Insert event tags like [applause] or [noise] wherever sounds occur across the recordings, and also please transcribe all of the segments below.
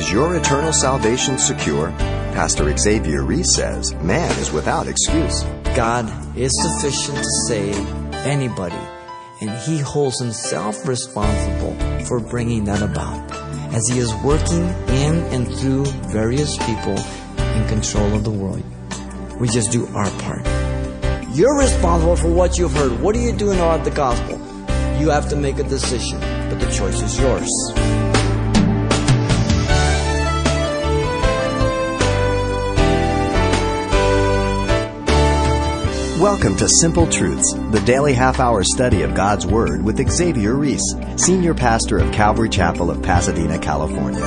Is your eternal salvation secure? Pastor Xavier Reese says man is without excuse. God is sufficient to save anybody, and He holds Himself responsible for bringing that about, as He is working in and through various people in control of the world. We just do our part. You're responsible for what you've heard. What are you doing about the gospel? You have to make a decision, but the choice is yours. Welcome to Simple Truths, the daily half hour study of God's Word with Xavier Reese, Senior Pastor of Calvary Chapel of Pasadena, California.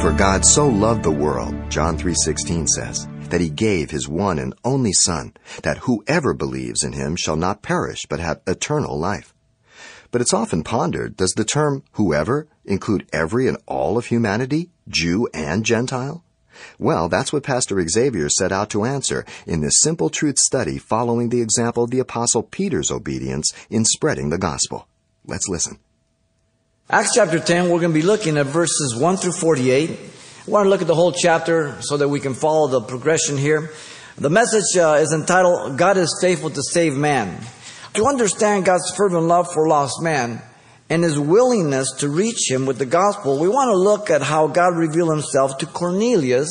For God so loved the world, John 3:16 says, that he gave his one and only son, that whoever believes in him shall not perish but have eternal life. But it's often pondered, does the term whoever include every and all of humanity, Jew and Gentile? Well, that's what Pastor Xavier set out to answer in this simple truth study following the example of the Apostle Peter's obedience in spreading the gospel. Let's listen. Acts chapter 10, we're going to be looking at verses 1 through 48. I want to look at the whole chapter so that we can follow the progression here. The message uh, is entitled, God is faithful to save man. To understand God's fervent love for lost man, and his willingness to reach him with the gospel, we want to look at how God revealed himself to Cornelius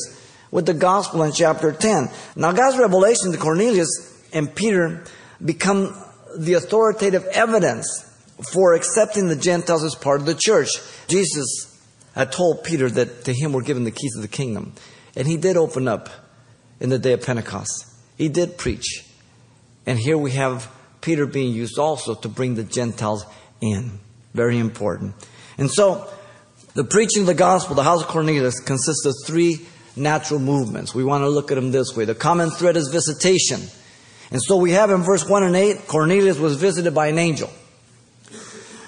with the gospel in chapter 10. Now, God's revelation to Cornelius and Peter become the authoritative evidence for accepting the Gentiles as part of the church. Jesus had told Peter that to him were given the keys of the kingdom. And he did open up in the day of Pentecost. He did preach. And here we have Peter being used also to bring the Gentiles in. Very important. And so, the preaching of the gospel, the house of Cornelius, consists of three natural movements. We want to look at them this way. The common thread is visitation. And so we have in verse 1 and 8, Cornelius was visited by an angel.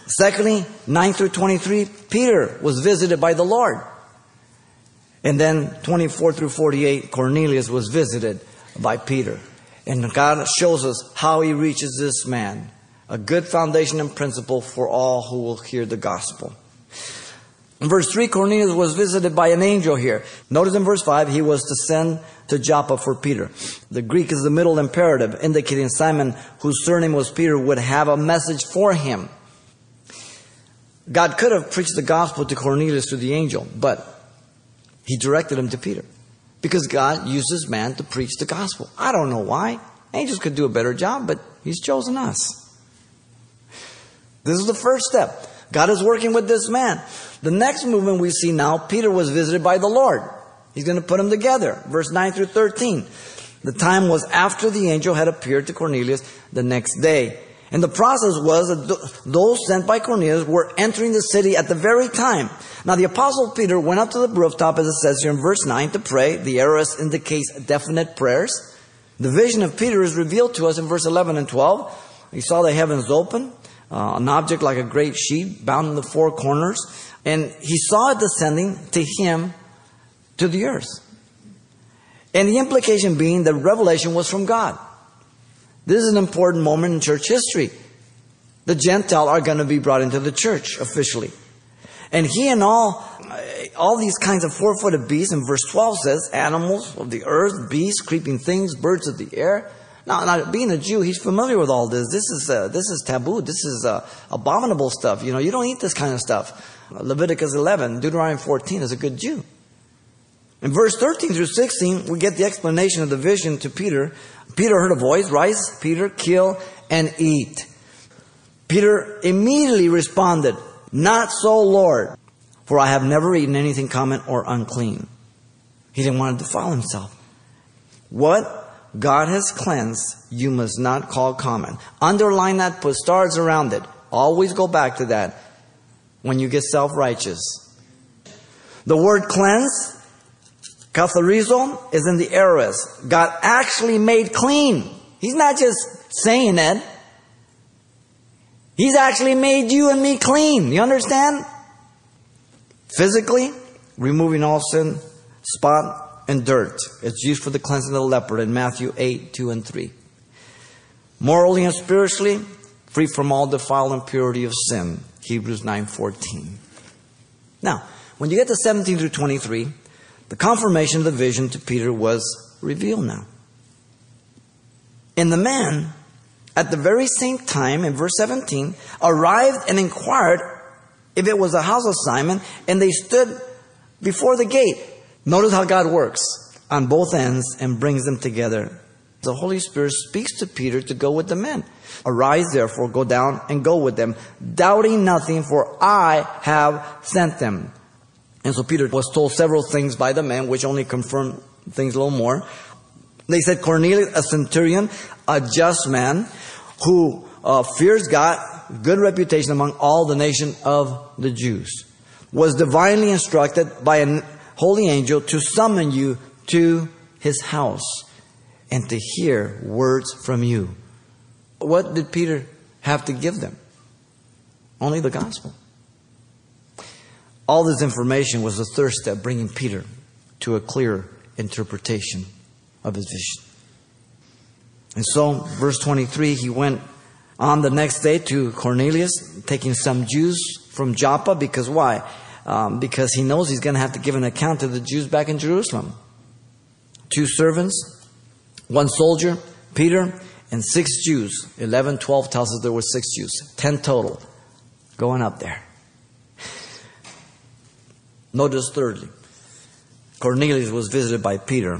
Secondly, 9 through 23, Peter was visited by the Lord. And then 24 through 48, Cornelius was visited by Peter. And God shows us how he reaches this man a good foundation and principle for all who will hear the gospel. In verse 3, Cornelius was visited by an angel here. Notice in verse 5, he was to send to Joppa for Peter. The Greek is the middle imperative, indicating Simon, whose surname was Peter, would have a message for him. God could have preached the gospel to Cornelius through the angel, but he directed him to Peter. Because God uses man to preach the gospel. I don't know why. Angels could do a better job, but he's chosen us. This is the first step. God is working with this man. The next movement we see now, Peter was visited by the Lord. He's going to put them together. Verse 9 through 13. The time was after the angel had appeared to Cornelius the next day. And the process was that those sent by Cornelius were entering the city at the very time. Now the apostle Peter went up to the rooftop, as it says here in verse 9, to pray. The aorist indicates definite prayers. The vision of Peter is revealed to us in verse 11 and 12. He saw the heavens open uh, an object like a great sheet bound in the four corners, and he saw it descending to him to the earth. And the implication being that revelation was from God. This is an important moment in church history. The Gentile are going to be brought into the church officially. And he and all, all these kinds of four-footed beasts, in verse 12 says, animals of the earth, beasts, creeping things, birds of the air, now, now, being a Jew, he's familiar with all this. This is uh, this is taboo. This is uh, abominable stuff. You know, you don't eat this kind of stuff. Leviticus 11, Deuteronomy 14 is a good Jew. In verse 13 through 16, we get the explanation of the vision to Peter. Peter heard a voice, rise, Peter, kill and eat. Peter immediately responded, Not so, Lord, for I have never eaten anything common or unclean. He didn't want to defile himself. What God has cleansed, you must not call common. Underline that, put stars around it. Always go back to that when you get self righteous. The word cleanse, katharizo, is in the aorist. God actually made clean. He's not just saying it. He's actually made you and me clean. You understand? Physically, removing all sin, spot, and dirt. It's used for the cleansing of the leper in Matthew 8, 2 and 3. Morally and spiritually, free from all defile and purity of sin. Hebrews 9, 14. Now, when you get to 17 through 23, the confirmation of the vision to Peter was revealed now. And the man, at the very same time, in verse 17, arrived and inquired if it was the house of Simon, and they stood before the gate. Notice how God works on both ends and brings them together. The Holy Spirit speaks to Peter to go with the men. Arise therefore, go down and go with them, doubting nothing, for I have sent them. And so Peter was told several things by the men, which only confirmed things a little more. They said Cornelius, a centurion, a just man, who uh, fears God, good reputation among all the nation of the Jews, was divinely instructed by a holy angel to summon you to his house and to hear words from you. What did Peter have to give them? Only the gospel. All this information was the third step bringing Peter to a clear interpretation of his vision. And so, verse 23, he went on the next day to Cornelius, taking some Jews from Joppa, because why? Um, because he knows he's going to have to give an account to the Jews back in Jerusalem. Two servants, one soldier, Peter, and six Jews. 11, 12 tells us there were six Jews. Ten total going up there. Notice thirdly, Cornelius was visited by Peter.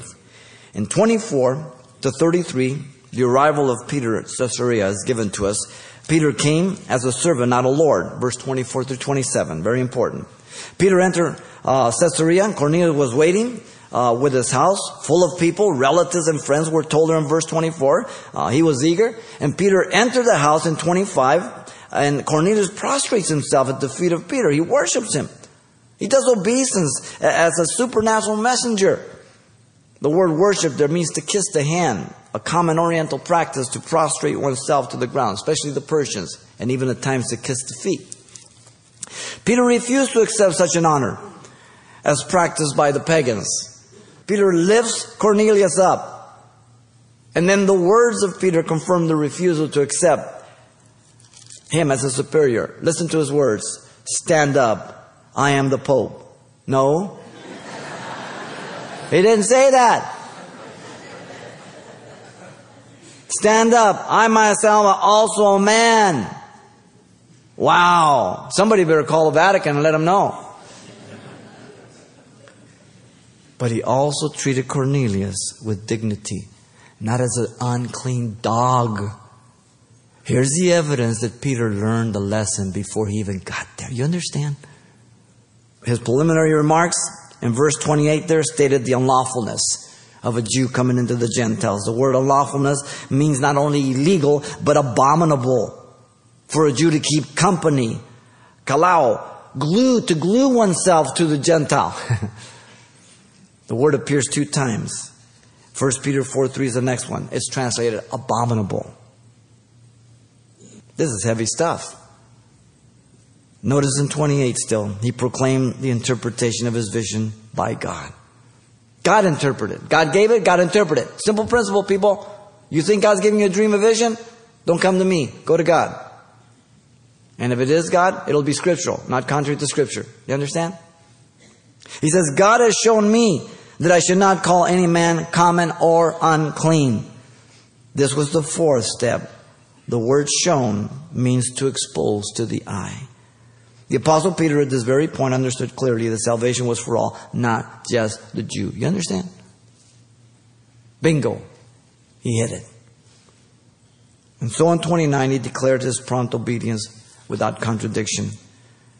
In 24 to 33, the arrival of Peter at Caesarea is given to us. Peter came as a servant, not a Lord. Verse 24 through 27, very important. Peter entered uh, Caesarea, and Cornelius was waiting uh, with his house full of people, relatives and friends were told in verse 24. Uh, he was eager. And Peter entered the house in 25, and Cornelius prostrates himself at the feet of Peter. He worships him. He does obeisance as a supernatural messenger. The word worship there means to kiss the hand, a common oriental practice to prostrate oneself to the ground, especially the Persians, and even at times to kiss the feet. Peter refused to accept such an honor as practiced by the pagans. Peter lifts Cornelius up. And then the words of Peter confirm the refusal to accept him as a superior. Listen to his words. Stand up. I am the Pope. No. he didn't say that. Stand up. I myself am also a man. Wow. Somebody better call the Vatican and let them know. But he also treated Cornelius with dignity, not as an unclean dog. Here's the evidence that Peter learned the lesson before he even got there. You understand? his preliminary remarks in verse 28 there stated the unlawfulness of a Jew coming into the Gentiles. The word unlawfulness means not only illegal, but abominable for a Jew to keep company. Kollao, glue, to glue oneself to the Gentile. [laughs] the word appears two times. 1 Peter 4 3 is the next one. It's translated abominable. This is heavy stuff. Notice in 28 still, he proclaimed the interpretation of his vision by God. God interpreted. God gave it, God interpreted. Simple principle, people. You think God's giving you a dream, a vision? Don't come to me. Go to God. And if it is God, it'll be scriptural, not contrary to scripture. You understand? He says, God has shown me that I should not call any man common or unclean. This was the fourth step. The word shown means to expose to the eye. The Apostle Peter at this very point understood clearly that salvation was for all, not just the Jew. You understand? Bingo. He hit it. And so in 29, he declared his prompt obedience without contradiction.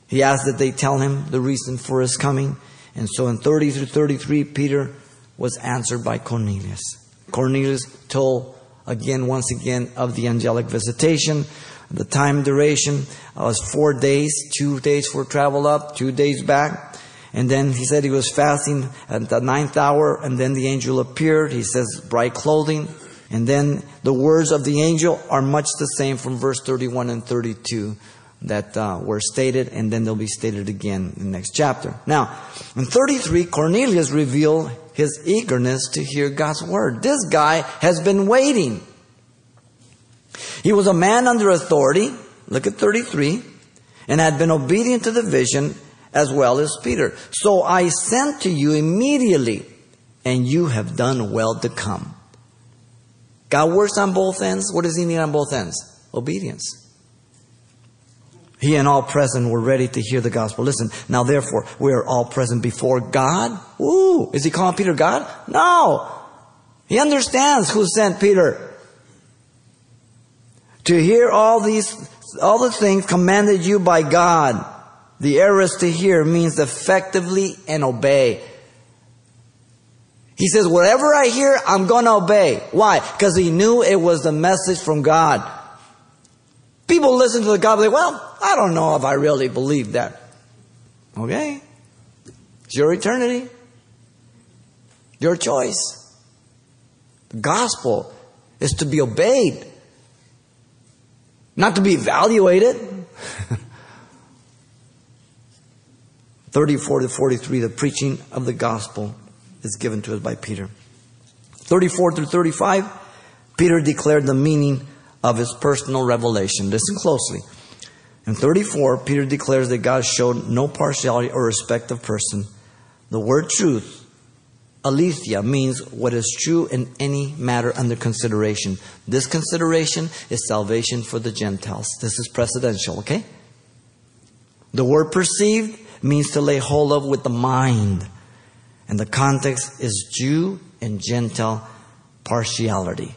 He asked that they tell him the reason for his coming. And so in 30 through 33, Peter was answered by Cornelius. Cornelius told again, once again, of the angelic visitation, the time duration was four days, two days for travel up, two days back. And then he said he was fasting at the ninth hour, and then the angel appeared. He says, bright clothing. And then the words of the angel are much the same from verse 31 and 32 that uh, were stated, and then they'll be stated again in the next chapter. Now, in 33, Cornelius revealed his eagerness to hear God's word. This guy has been waiting. He was a man under authority, look at 33, and had been obedient to the vision as well as Peter. So I sent to you immediately, and you have done well to come. God works on both ends. What does he need on both ends? Obedience. He and all present were ready to hear the gospel. Listen, now therefore, we are all present before God. Ooh, is he calling Peter God? No. He understands who sent Peter. To hear all these, all the things commanded you by God. The aorist to hear means effectively and obey. He says, whatever I hear, I'm going to obey. Why? Because he knew it was the message from God. People listen to the gospel, well, I don't know if I really believe that. Okay? It's your eternity. Your choice. The gospel is to be obeyed, not to be evaluated. [laughs] 34 to 43, the preaching of the gospel is given to us by Peter. 34 through 35, Peter declared the meaning of his personal revelation. Listen closely. In 34, Peter declares that God showed no partiality or respect of person. The word truth, aletheia, means what is true in any matter under consideration. This consideration is salvation for the Gentiles. This is precedential, okay? The word perceived means to lay hold of with the mind. And the context is Jew and Gentile partiality.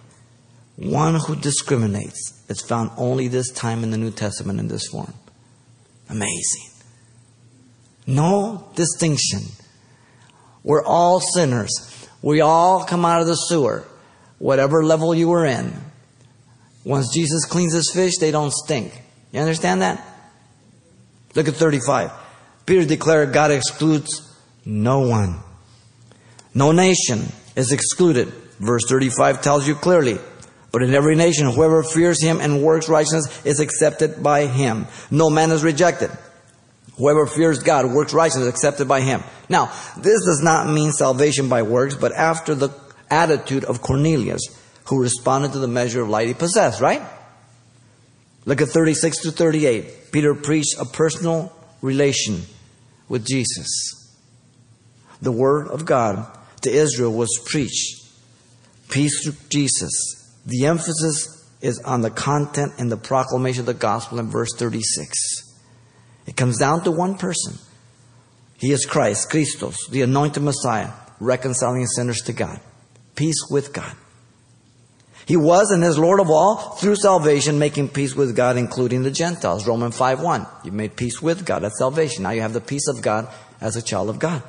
One who discriminates is found only this time in the New Testament in this form. Amazing. No distinction. We're all sinners. We all come out of the sewer, whatever level you were in. Once Jesus cleans his fish, they don't stink. You understand that? Look at 35. Peter declared God excludes no one. No nation is excluded. Verse 35 tells you clearly. But in every nation, whoever fears him and works righteousness is accepted by him. No man is rejected. Whoever fears God, works righteousness, is accepted by him. Now, this does not mean salvation by works, but after the attitude of Cornelius, who responded to the measure of light he possessed, right? Look at 36 to 38. Peter preached a personal relation with Jesus. The word of God to Israel was preached. Peace through Jesus. The emphasis is on the content and the proclamation of the gospel in verse 36. It comes down to one person. He is Christ, Christos, the anointed Messiah, reconciling sinners to God. Peace with God. He was and is Lord of all through salvation, making peace with God, including the Gentiles. Romans 5 1. You made peace with God. That's salvation. Now you have the peace of God as a child of God.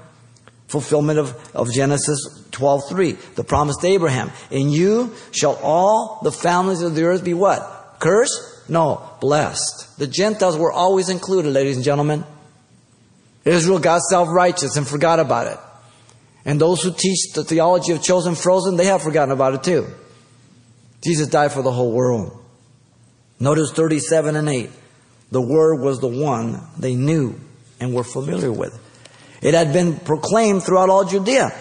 Fulfillment of, of Genesis 12 3. The promise to Abraham. In you shall all the families of the earth be what? Cursed? No, blessed. The Gentiles were always included, ladies and gentlemen. Israel got self righteous and forgot about it. And those who teach the theology of chosen frozen, they have forgotten about it too. Jesus died for the whole world. Notice 37 and 8. The Word was the one they knew and were familiar with. It had been proclaimed throughout all Judea.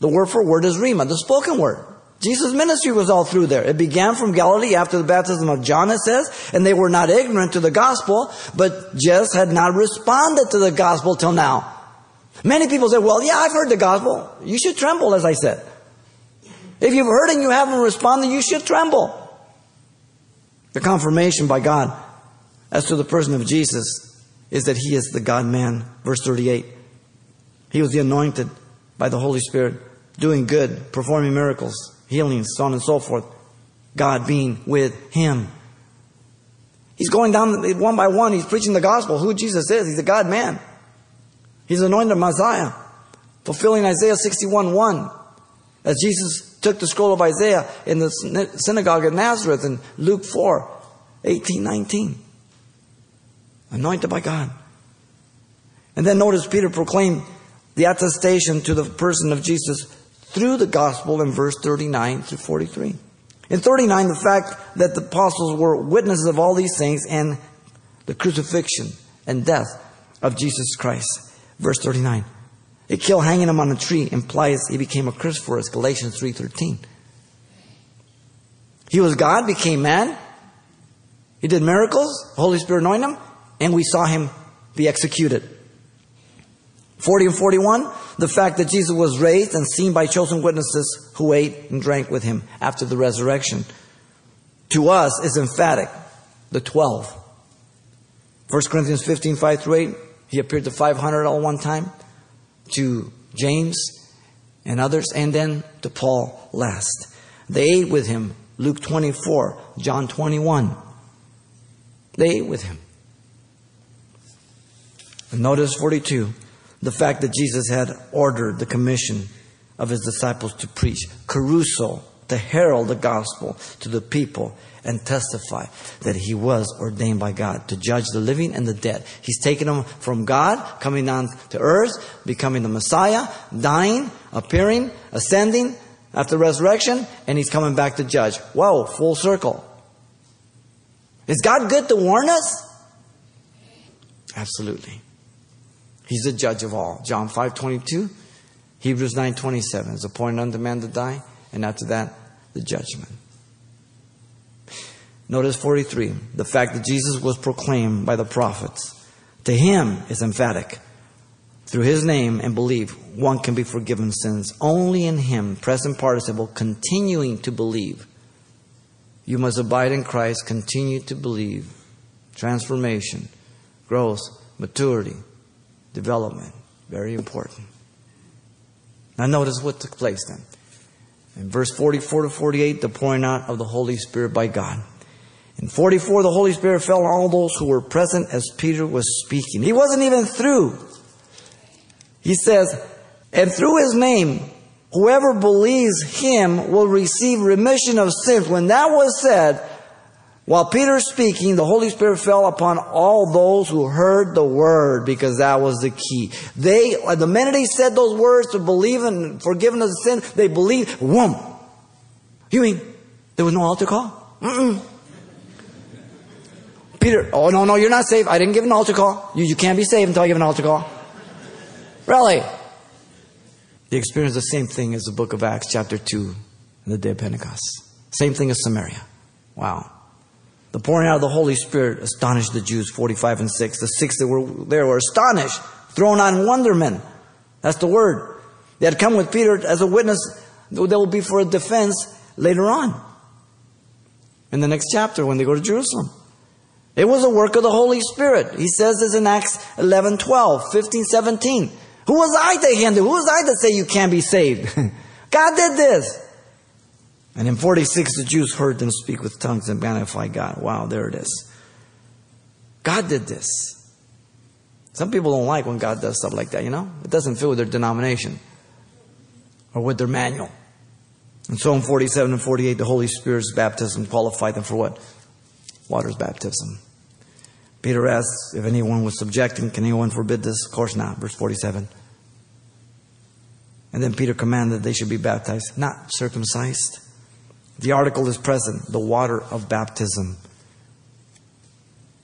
The word for word is Rhema, the spoken word. Jesus' ministry was all through there. It began from Galilee after the baptism of John, it says, and they were not ignorant to the gospel, but just had not responded to the gospel till now. Many people say, well, yeah, I've heard the gospel. You should tremble, as I said. If you've heard and you haven't responded, you should tremble. The confirmation by God as to the person of Jesus is that he is the God man. Verse 38. He was the anointed by the Holy Spirit, doing good, performing miracles, healings, so on and so forth. God being with him. He's going down one by one. He's preaching the gospel, who Jesus is. He's a God man. He's anointed Messiah, fulfilling Isaiah 61 1. As Jesus took the scroll of Isaiah in the synagogue at Nazareth in Luke 4 18, 19. Anointed by God. And then notice Peter proclaimed the attestation to the person of Jesus through the gospel in verse 39 through 43. In 39, the fact that the apostles were witnesses of all these things and the crucifixion and death of Jesus Christ. Verse 39. A kill hanging him on a tree implies he became a curse for us. Galatians 3.13. He was God, became man. He did miracles. Holy Spirit anointed him. And we saw him be executed. 40 and 41, the fact that Jesus was raised and seen by chosen witnesses who ate and drank with him after the resurrection. To us is emphatic. The 12. 1 Corinthians 15, 5 through 8, he appeared to 500 all one time, to James and others, and then to Paul last. They ate with him. Luke 24, John 21. They ate with him. And notice 42 the fact that Jesus had ordered the commission of his disciples to preach, kerusso, to herald the gospel to the people and testify that he was ordained by God to judge the living and the dead. He's taken them from God, coming down to earth, becoming the Messiah, dying, appearing, ascending after resurrection, and he's coming back to judge. Whoa, full circle. Is God good to warn us? Absolutely. He's the judge of all. John 5 22, Hebrews 9 27 is appointed unto man to die, and after that, the judgment. Notice 43, the fact that Jesus was proclaimed by the prophets. To him is emphatic. Through his name and belief, one can be forgiven sins. Only in him, present participle, continuing to believe. You must abide in Christ, continue to believe. Transformation, growth, maturity, development. Very important. Now, notice what took place then. In verse 44 to 48, the pouring out of the Holy Spirit by God. In 44, the Holy Spirit fell on all those who were present as Peter was speaking. He wasn't even through. He says, and through his name, whoever believes him will receive remission of sins. When that was said, while Peter's speaking, the Holy Spirit fell upon all those who heard the word because that was the key. They, uh, the minute he said those words to believe in forgiveness of sin, they believed, whoom. You mean there was no altar call? Mm-mm. Peter, oh no, no, you're not saved. I didn't give an altar call. You, you can't be saved until I give an altar call. Really? They experienced the same thing as the book of Acts, chapter 2, in the day of Pentecost. Same thing as Samaria. Wow. The pouring out of the Holy Spirit astonished the Jews, 45 and 6. The six that were there were astonished, thrown on wonderment. That's the word. They had come with Peter as a witness that will be for a defense later on. In the next chapter, when they go to Jerusalem. It was a work of the Holy Spirit. He says this in Acts 11, 12, 15, 17. Who was I to hinder? Who was I to say you can't be saved? [laughs] God did this. And in 46, the Jews heard them speak with tongues and magnify God. Wow, there it is. God did this. Some people don't like when God does stuff like that, you know? It doesn't fit with their denomination or with their manual. And so in 47 and 48, the Holy Spirit's baptism qualified them for what? Water's baptism. Peter asks if anyone was subjecting, can anyone forbid this? Of course not. Verse 47. And then Peter commanded they should be baptized, not circumcised. The article is present, the water of baptism.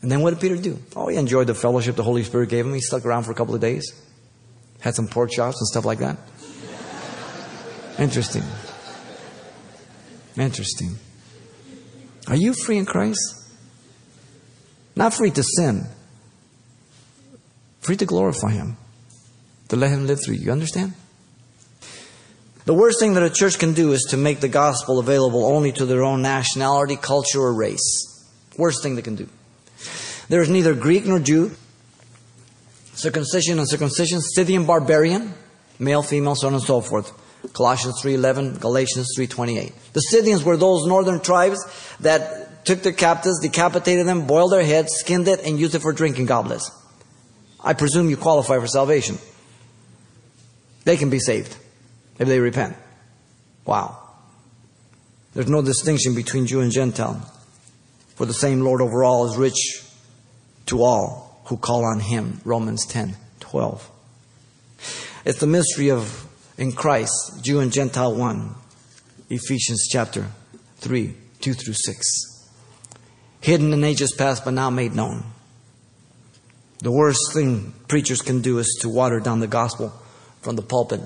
And then what did Peter do? Oh, he enjoyed the fellowship the Holy Spirit gave him. He stuck around for a couple of days, had some pork chops and stuff like that. [laughs] Interesting. Interesting. Are you free in Christ? Not free to sin, free to glorify Him, to let Him live through you. You understand? The worst thing that a church can do is to make the gospel available only to their own nationality, culture, or race. Worst thing they can do. There is neither Greek nor Jew, circumcision and circumcision, Scythian, barbarian, male, female, so on and so forth. Colossians 3.11, Galatians 3.28. The Scythians were those northern tribes that took their captives, decapitated them, boiled their heads, skinned it, and used it for drinking goblets. I presume you qualify for salvation. They can be saved if they repent. Wow. There's no distinction between Jew and Gentile. For the same Lord over all is rich to all who call on him. Romans 10 12. It's the mystery of in Christ, Jew and Gentile one. Ephesians chapter 3 2 through 6. Hidden in ages past, but now made known. The worst thing preachers can do is to water down the gospel from the pulpit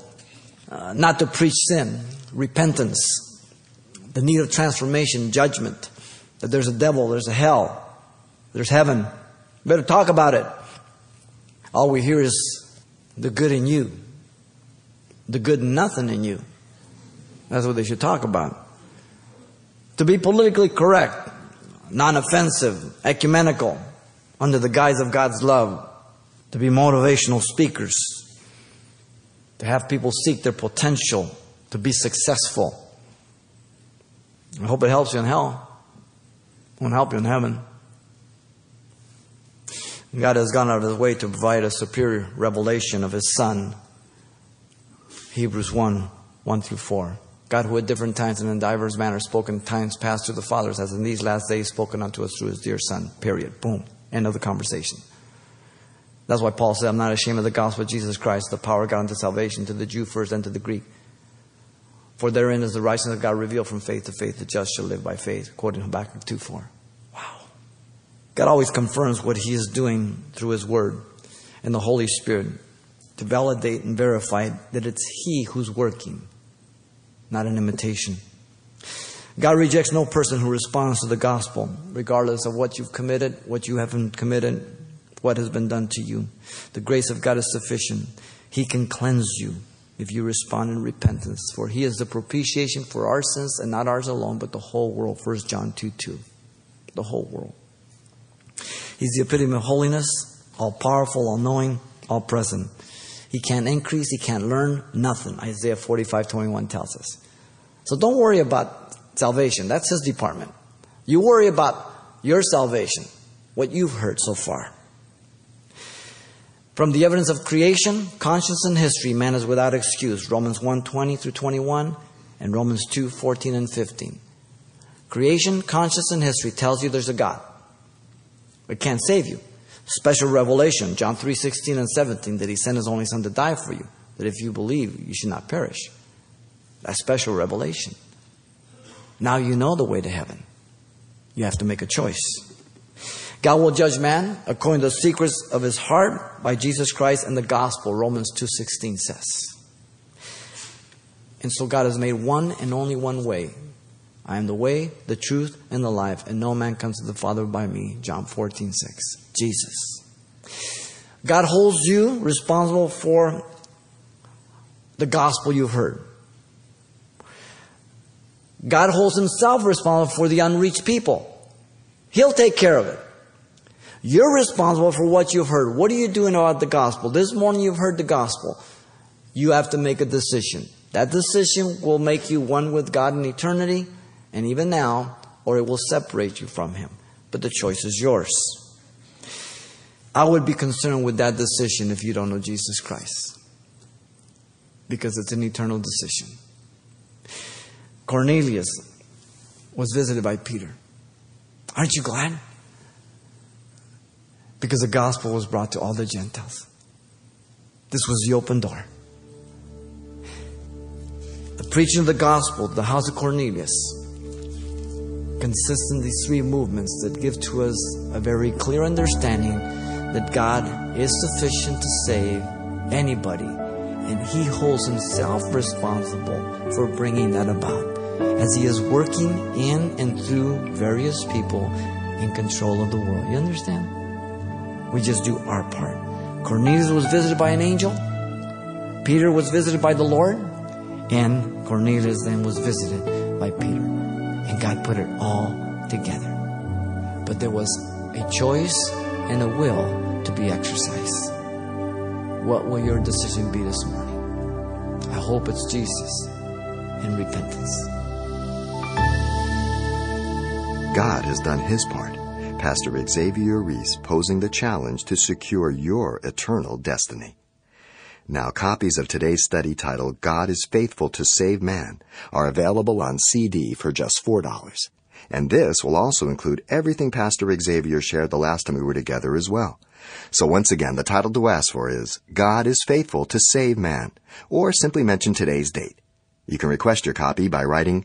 uh, not to preach sin, repentance, the need of transformation, judgment, that there's a devil, there's a hell, there's heaven. better talk about it. All we hear is the good in you, the good nothing in you. That's what they should talk about. To be politically correct, non offensive, ecumenical, under the guise of God's love, to be motivational speakers, to have people seek their potential, to be successful. I hope it helps you in hell. It won't help you in heaven. God has gone out of his way to provide a superior revelation of his Son. Hebrews 1 1 through 4. God, who at different times and in divers manners spoken times past to the fathers, has in these last days spoken unto us through his dear Son. Period. Boom. End of the conversation. That's why Paul said, I'm not ashamed of the gospel of Jesus Christ, the power of God unto salvation, to the Jew first and to the Greek. For therein is the righteousness of God revealed from faith to faith. The just shall live by faith, quoting Habakkuk 2 4. Wow. God always confirms what He is doing through His Word and the Holy Spirit to validate and verify that it's He who's working not an imitation. God rejects no person who responds to the gospel, regardless of what you've committed, what you haven't committed, what has been done to you. The grace of God is sufficient. He can cleanse you if you respond in repentance, for He is the propitiation for our sins and not ours alone, but the whole world. 1 John 2 2. The whole world. He's the epitome of holiness, all powerful, all knowing, all present. He can't increase, he can't learn, nothing. Isaiah 45 21 tells us. So don't worry about salvation. That's his department. You worry about your salvation, what you've heard so far. From the evidence of creation, conscience, and history, man is without excuse. Romans 1 20 through 21 and Romans 2 14 and 15. Creation, conscience, and history tells you there's a God. It can't save you special revelation, John 3 16 and 17, that he sent his only son to die for you, that if you believe, you should not perish. That special revelation. Now you know the way to heaven. You have to make a choice. God will judge man according to the secrets of his heart by Jesus Christ and the gospel, Romans 2:16 says. And so God has made one and only one way. I am the way, the truth, and the life, and no man comes to the Father by me, John 14:6. Jesus. God holds you responsible for the gospel you've heard. God holds himself responsible for the unreached people. He'll take care of it. You're responsible for what you've heard. What are you doing about the gospel? This morning you've heard the gospel. You have to make a decision. That decision will make you one with God in eternity and even now, or it will separate you from Him. But the choice is yours. I would be concerned with that decision if you don't know Jesus Christ. Because it's an eternal decision. Cornelius was visited by Peter. Aren't you glad? Because the gospel was brought to all the Gentiles. This was the open door. The preaching of the gospel, the house of Cornelius, consists in these three movements that give to us a very clear understanding that God is sufficient to save anybody, and He holds Himself responsible for bringing that about, as He is working in and through various people in control of the world. You understand? We just do our part. Cornelius was visited by an angel, Peter was visited by the Lord, and Cornelius then was visited by Peter. And God put it all together. But there was a choice and a will to be exercised. What will your decision be this morning? I hope it's Jesus and repentance. God has done his part. Pastor Xavier Reese posing the challenge to secure your eternal destiny. Now, copies of today's study titled God is Faithful to Save Man are available on CD for just $4. And this will also include everything Pastor Xavier shared the last time we were together as well. So once again, the title to ask for is God is Faithful to Save Man, or simply mention today's date. You can request your copy by writing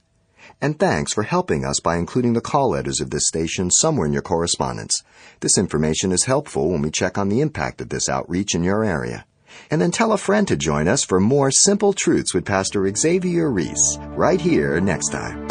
And thanks for helping us by including the call letters of this station somewhere in your correspondence. This information is helpful when we check on the impact of this outreach in your area. And then tell a friend to join us for more Simple Truths with Pastor Xavier Reese, right here next time.